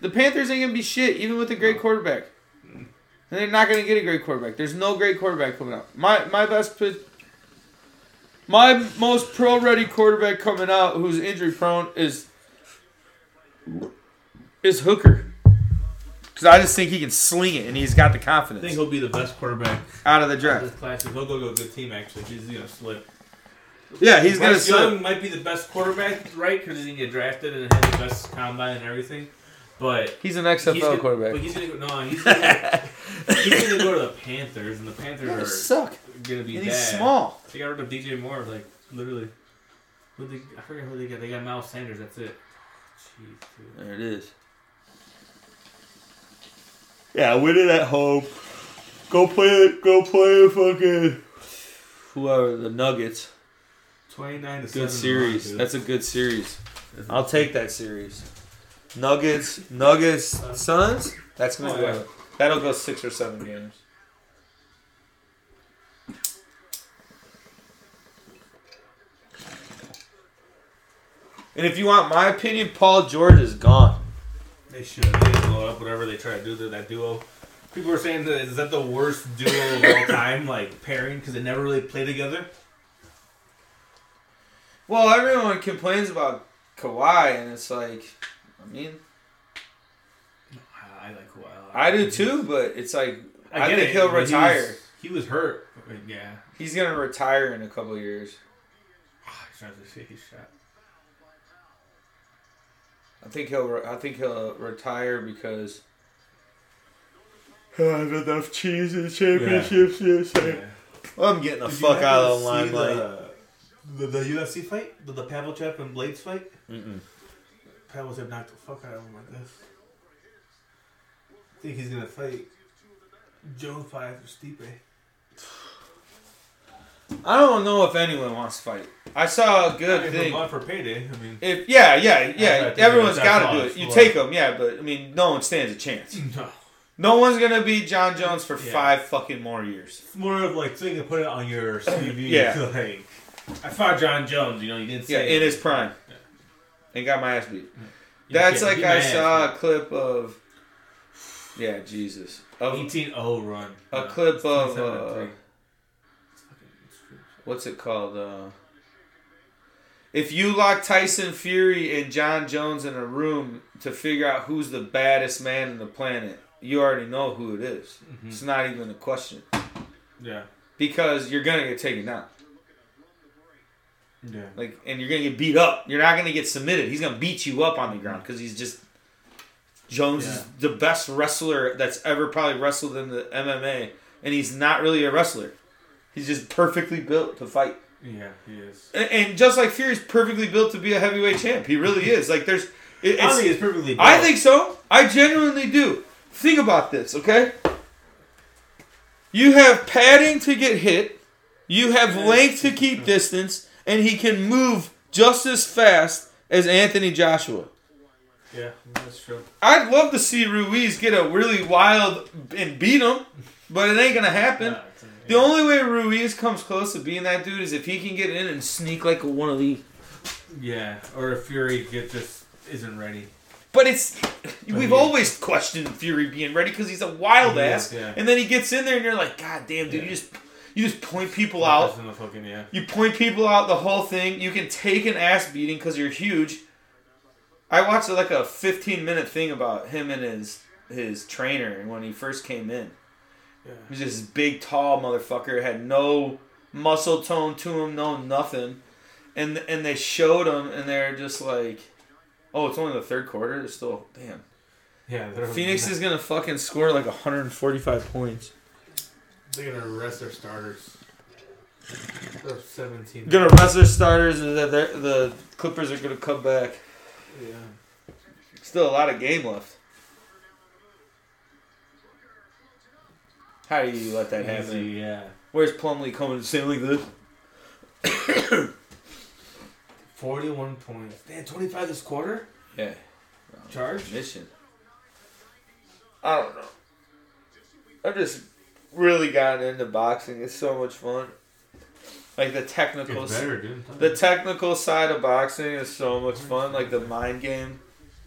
The Panthers ain't gonna be shit, even with a great quarterback. And they're not gonna get a great quarterback. There's no great quarterback coming out. My my best pick. My most pro ready quarterback coming out who's injury prone is is Hooker. Cause I just think he can sling it and he's got the confidence. I think he'll be the best quarterback out of the of draft. this class. He'll go to a good team actually. He's gonna slip. Yeah, he's gonna Young slip. might be the best quarterback, right? Because he's gonna get drafted and have the best combine and everything. But He's an he's XFL gonna, quarterback. But he's gonna go. No, he's gonna, he's gonna go to the Panthers, and the Panthers They are suck. gonna be And bad. he's small. They got rid of DJ Moore, like literally. Who they, I forget who they got. They got Miles Sanders. That's it. Jeez, dude. There it is. Yeah, win it at home. Go play it. Go play it. fucking whoever the Nuggets. Twenty-nine to Good seven. series. run. That's a good series. I'll take that series. Nuggets, Nuggets, Suns. That's gonna Oh, go. yeah. That'll go six or seven games. And if you want my opinion, Paul George is gone. They should. They blow up whatever they try to do to that duo. People are saying that is that the worst duo of all time, like pairing, because they never really play together. Well, everyone complains about Kawhi, and it's like, I mean, I like Kawhi. I do too, but it's like, I, get think it, he'll but he retire. was- He was, hurt. but yeah. He's gonna retire in a couple years. Ah, he's trying to see his shot. I think he'll. I think he'll retire because. I have enough cheese and championships. Yes, Yeah. I'm getting the Did fuck out of the see limelight. The, the, the UFC fight? The, the Pavlovich and Blaydes fight? Mm-mm. Pavlovich knocked the fuck out of him, I guess. I think he's gonna fight Joe fight after Stipe. I don't know if anyone wants to fight. I saw a good thing. for, payday, I mean. If yeah, yeah, yeah, everyone's got to do it. You take them, yeah, but I mean, no one stands a chance. No. No one's gonna beat Jon Jones for Yeah. five fucking more years. It's more of like so you can put it on your CV. Yeah. Like, I fought Jon Jones, you know, you didn't Yeah, say in his prime, and got my ass beat. You That's like beat I ass, saw a clip of. Yeah, Jesus. Of 18-0 run. a No, clip of uh, three. It's fucking- it's true. what's it called? Uh, if you lock Tyson Fury and Jon Jones in a room to figure out who's the baddest man on the planet, you already know who it is. Mhm. It's not even a question Yeah. because you're gonna get taken down. Yeah. Like, and you're gonna get beat up. You're not gonna get submitted. He's gonna beat you up on the ground because he's just Jones is the best wrestler that's ever probably wrestled in the MMA, and he's not really a wrestler. He's just perfectly built to fight. Yeah, he is. And, and just like Fury's perfectly built to be a heavyweight champ. He really is. Like there's, it, I it's, think it's perfectly. I think so. I genuinely do. Think about this, okay? You have padding to get hit. You have length to keep distance, and he can move just as fast as Anthony Joshua. Yeah, that's true. I'd love to see Ruiz get a really wild and beat him, but it ain't gonna happen. Yeah, The only way Ruiz comes close to being that dude is if he can get in and sneak like one of these. yeah, or if Fury get just isn't ready. But it's we've he- always questioned Fury being ready because he's a wild He ass, is, yeah. and then he gets in there and you're like, God damn, dude, Yeah. you just you just point people out. In the fucking yeah. You point people out the whole thing. You can take an ass beating because you're huge. I watched like a 15 minute thing about him and his his trainer when he first came in. Yeah. He was just this big, tall motherfucker. Had no muscle tone to him, no nothing. And and they showed him, and they're just like, "Oh, it's only the third quarter. They're still damn." Yeah, Phoenix is gonna fucking score like 145 points. They're gonna arrest their starters. They're seventeen. Gonna rest their starters, and the, the the Clippers are gonna come back. Yeah. Still a lot of game left. How do you let that happen? Easy, yeah. Where's Plumlee coming to say like this? Forty-one points. Damn, twenty-five this quarter. Yeah, Charge. mission. I don't know. I'm just really gotten into boxing. It's so much fun. Like the technical, better, dude. the technical side of boxing is so much fun. Like the mind game.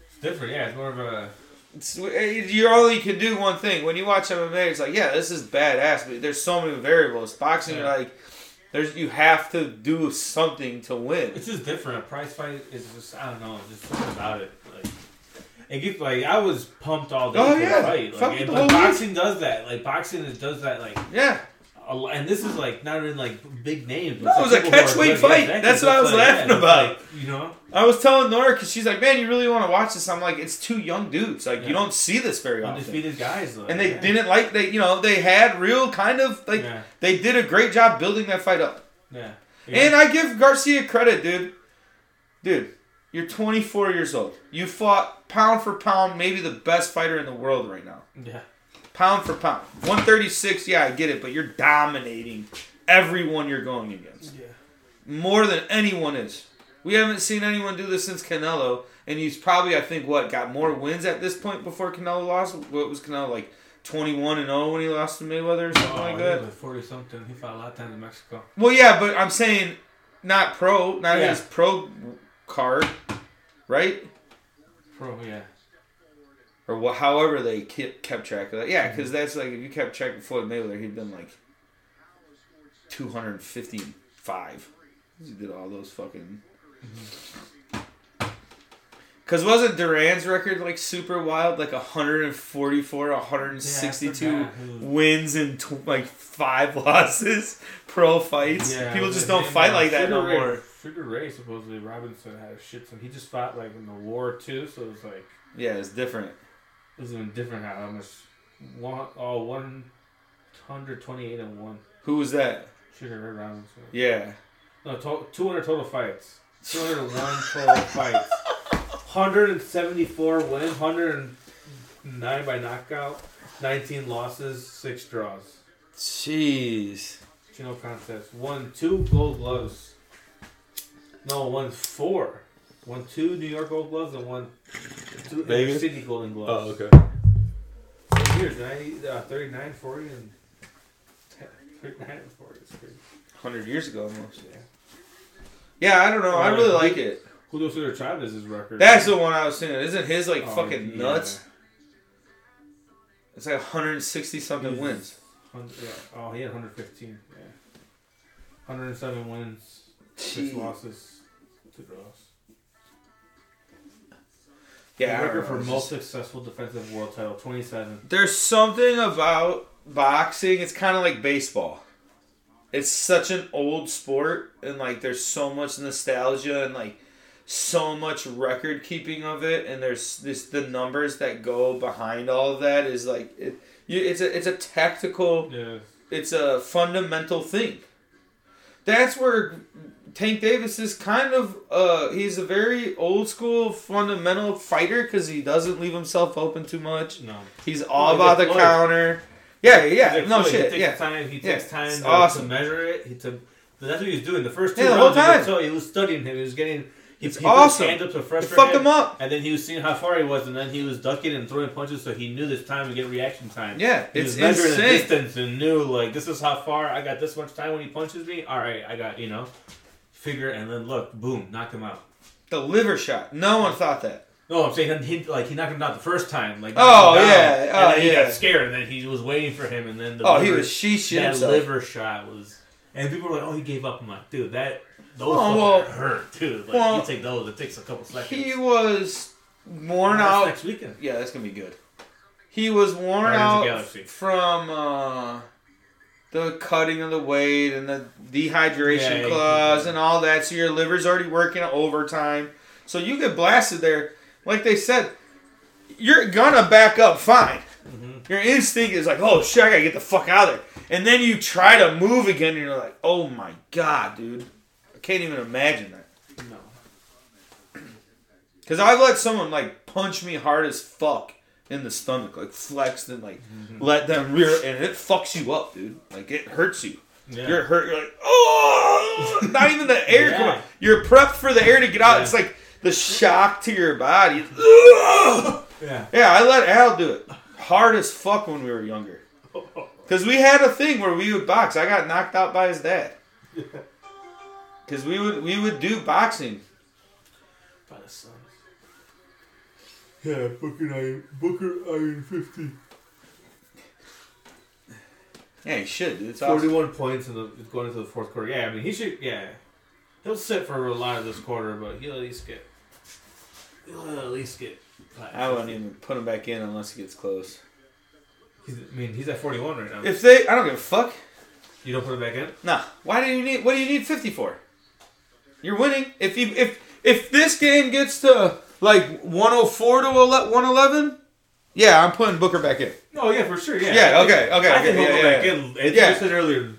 It's different. Yeah, it's more of a. It's, eh, you only can do one thing. When you watch MMA, it's like, yeah, this is badass, but there's so many variables. Boxing, you're like, there's you have to do something to win. It's just different. A prize fight is just I don't know, just something about it. It gets like I was pumped all day Oh, for yeah. the fight. Like, the and, week. boxing does that. Like boxing is- does that. Like Yeah, a and this is like not even like big names. No, but it was a people who are catchweight fight. exactly. That's what I was like, laughing it's about. like, you know, I was telling Nora because she's like, man, you really want to watch this? I'm like, it's two young dudes. Like you don't see this very often. undefeated guys. Though, And they yeah. didn't like they, you know, they had real kind of like Yeah, they did a great job building that fight up. yeah. And I give Garcia credit, dude. Dude, you're 24 years old. You fought pound for pound, maybe the best fighter in the world right now. yeah, Pound for pound. 136, yeah, I get it, but you're dominating everyone you're going against. yeah. More than anyone is. We haven't seen anyone do this since Canelo, and he's probably, I think, what, got more wins at this point before Canelo lost? What was Canelo, like 21 and 0 when he lost to Mayweather or something Oh, like that? was forty something. He fought a lot of times in Mexico. Well, yeah, but I'm saying not pro, not Yeah. his pro card, right? Pro, yeah. Or wha- however they kept, kept track of that. Yeah, because that's like if you kept track of Floyd Mayweather, he'd been like 255. He did all those fucking. Because wasn't Duran's record like super wild? Like 144, 162 Yeah, I forgot who- wins and tw- like five losses pro fights. Yeah, People just don't fight like that no more. Sugar Ray supposedly Robinson had a shit ton. He just fought like in the war too, so it was like Yeah, it's different. it was even different how much one oh one hundred twenty eight and one. Who was that? Sugar Ray Robinson. Yeah. No, to- two hundred total fights. Two hundred one total fights. Hundred and seventy four wins. Hundred and nine by knockout. Nineteen losses. Six draws. Jeez. No contest. Won two gold gloves. No, won four. Won two New York gold gloves and one two Vegas? City golden gloves. Oh, okay. Same years, 90, uh, 39, 40, and 10, 39 and 40. It's crazy. 100 years ago almost. Yeah. Yeah, I don't know. I Uh, really like it. Julio Cesar Chavez's record. That's the one I was saying. Isn't his like Oh, fucking yeah. nuts? It's like 160 something He's- wins. Hun- yeah. Oh, he had 115. Yeah. 107 wins, Gee. six losses, two draws. Yeah, record for most successful defensive world title, 27. There's something about boxing. It's kind of like baseball. It's such an old sport, and like there's so much nostalgia, and like so much record keeping of it, and there's this the numbers that go behind all of that is like it. You, it's a it's a tactical Yeah. it's a fundamental thing. That's where Tank Davis is kind of uh he's a very old school fundamental fighter because he doesn't leave himself open too much. No. He's all about the Floyd. counter. Yeah, yeah, no Floyd. shit. He takes Yeah, time. He Yeah, takes time it's to, awesome. to measure it. He took. That's what he was doing. The first two Yeah, the whole rounds, he, time. tell he was studying him. He was getting. He, It's he awesome. hand up to frustrate fucked him, up. and then he was seeing how far he was, and then he was ducking and throwing punches, so he knew this time to get reaction time. Yeah, He it's was measuring the distance and knew like this is how far I got this much time when he punches me. All right, I got you know, figure and then look, boom, knock him out. The liver shot. No one thought that. No, I'm saying he like he knocked him out the first time. Like Oh, knocked him down, yeah. and Oh, then he yeah. got scared, and then he was waiting for him, and then the Oh, he was she shit that himself. liver shot was, and people were like, "Oh, he gave up." I'm like, dude, that those Oh, well- hurt, dude. Like well, you take those, it takes a couple seconds. He was worn out. next weekend. Yeah, that's gonna be good. He was worn Guardians out from uh, the cutting of the weight and the dehydration Yeah, clause and all that. So your liver's already working overtime. So you get blasted there. Like they said, you're gonna back up fine. Mhm. Your instinct is like, oh shit, I gotta get the fuck out of there. And then you try to move again, and you're like, oh my god, dude, I can't even imagine that. No. Cause I've let someone like punch me hard as fuck in the stomach, like flexed and like Mm-hmm. let them rear, and it fucks you up, dude. Like it hurts you. Yeah. You're hurt. You're like, oh, not even the air. Yeah. coming. You're prepped for the air to get out. Yeah. It's like the shock to your body. Ugh. yeah. Yeah, I let Al do it hard as fuck when we were younger. Cause we had a thing where we would box. I got knocked out by his dad. Cause we would we would do boxing. Yeah, Booker Iron, Booker Iron 50. Yeah, he should. Dude. It's awesome. 41 points in the going into the fourth quarter. Yeah, I mean he should. Yeah, he'll sit for a lot of this quarter, but he'll at least get. He'll at least get. five. I wouldn't even put him back in unless he gets close. He's, I mean, he's at 41 right now. If they, I don't give a fuck. you don't put him back in. Nah. Why do you need? What do you need fifty for? You're winning. If you if if this game gets to like 104 to 111, yeah, I'm putting Booker back in. Oh yeah, for sure. Yeah. Yeah, I okay, okay, I think okay, he'll yeah, go back yeah. in. As Yeah. you said earlier,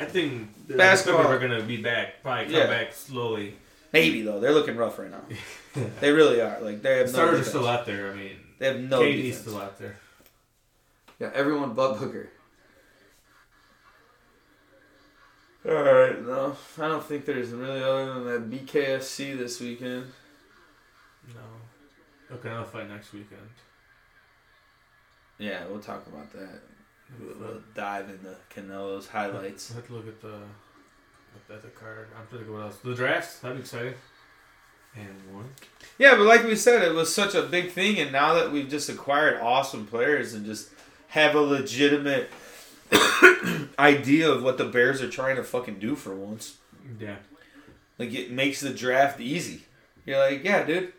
I think the Basketball. Clippers are gonna be back. Probably come Yeah. back slowly. Maybe though, they're looking rough right now. They really are. Like they The have no. stars are defense. still out there. I mean, They have no. KD's defense. still out there. Yeah, everyone but Booker. All right, no, I don't think there's really other than that BKFC this weekend. No. Okay, I'll fight next weekend. Yeah, we'll talk about that. We'll, we'll dive into Canelo's highlights. I have to look at the at the card. I'm trying to go what else. The drafts. That'd be exciting. And one. Yeah, but like we said, it was such a big thing, and now that we've just acquired awesome players and just have a legitimate idea of what the Bears are trying to fucking do for once, Yeah. like it makes the draft easy. You're like, yeah, dude,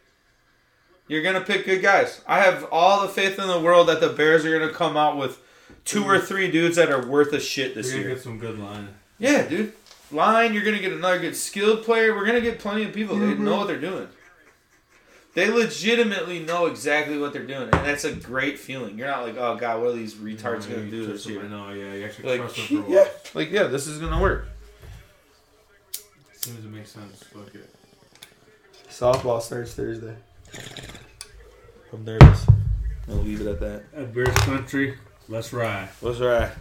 you're gonna pick good guys. I have all the faith in the world that the Bears are gonna come out with two or mm-hmm. three dudes that are worth a shit We're this gonna year. get some good line. Yeah, dude. Line, you're gonna get another good skilled player. We're gonna get plenty of people. They know mm-hmm. what they're doing. They legitimately know exactly what they're doing, and that's a great feeling. You're not like, oh god, what are these retards Yeah, gonna do trust this them, I year? know. Yeah, you actually Like, trust them for a yeah, while. like yeah, this is gonna work. Seems to make sense. Fuck it. Softball starts Thursday. I'm nervous. I'll leave it at that. At Bears country, let's ride. Let's right?